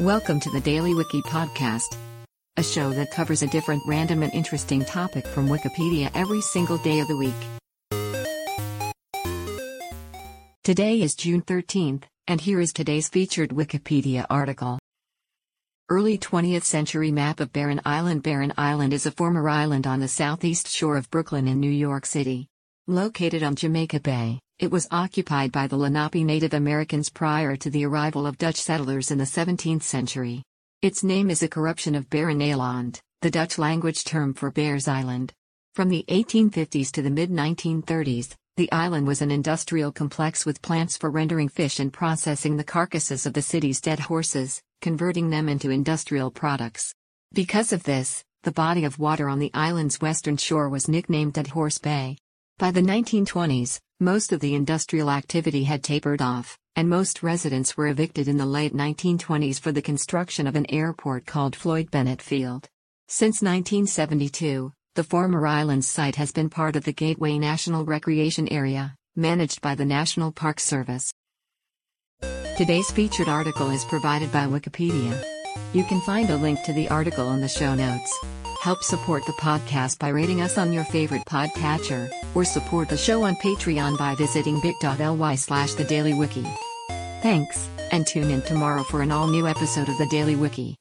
Welcome to the Daily Wiki Podcast, a show that covers a different random and interesting topic from Wikipedia every single day of the week. Today is June 13th, and here is today's featured Wikipedia article. Early 20th century map of Barren Island Barren Island is a former island on the southeast shore of Brooklyn in New York City. Located on Jamaica Bay, it was occupied by the Lenape Native Americans prior to the arrival of Dutch settlers in the 17th century. Its name is a corruption of Beeren Eylandt, the Dutch language term for Bears Island. From the 1850s to the mid 1930s, the island was an industrial complex with plants for rendering fish and processing the carcasses of the city's dead horses, converting them into industrial products. Because of this, the body of water on the island's western shore was nicknamed Dead Horse Bay. By the 1920s, most of the industrial activity had tapered off, and most residents were evicted in the late 1920s for the construction of an airport called Floyd Bennett Field. Since 1972, the former island site has been part of the Gateway National Recreation Area, managed by the National Park Service. Today's featured article is provided by Wikipedia. You can find a link to the article in the show notes. Help support the podcast by rating us on your favorite podcatcher, or support the show on Patreon by visiting bit.ly slash the Daily Wiki. Thanks, and tune in tomorrow for an all new episode of the Daily Wiki.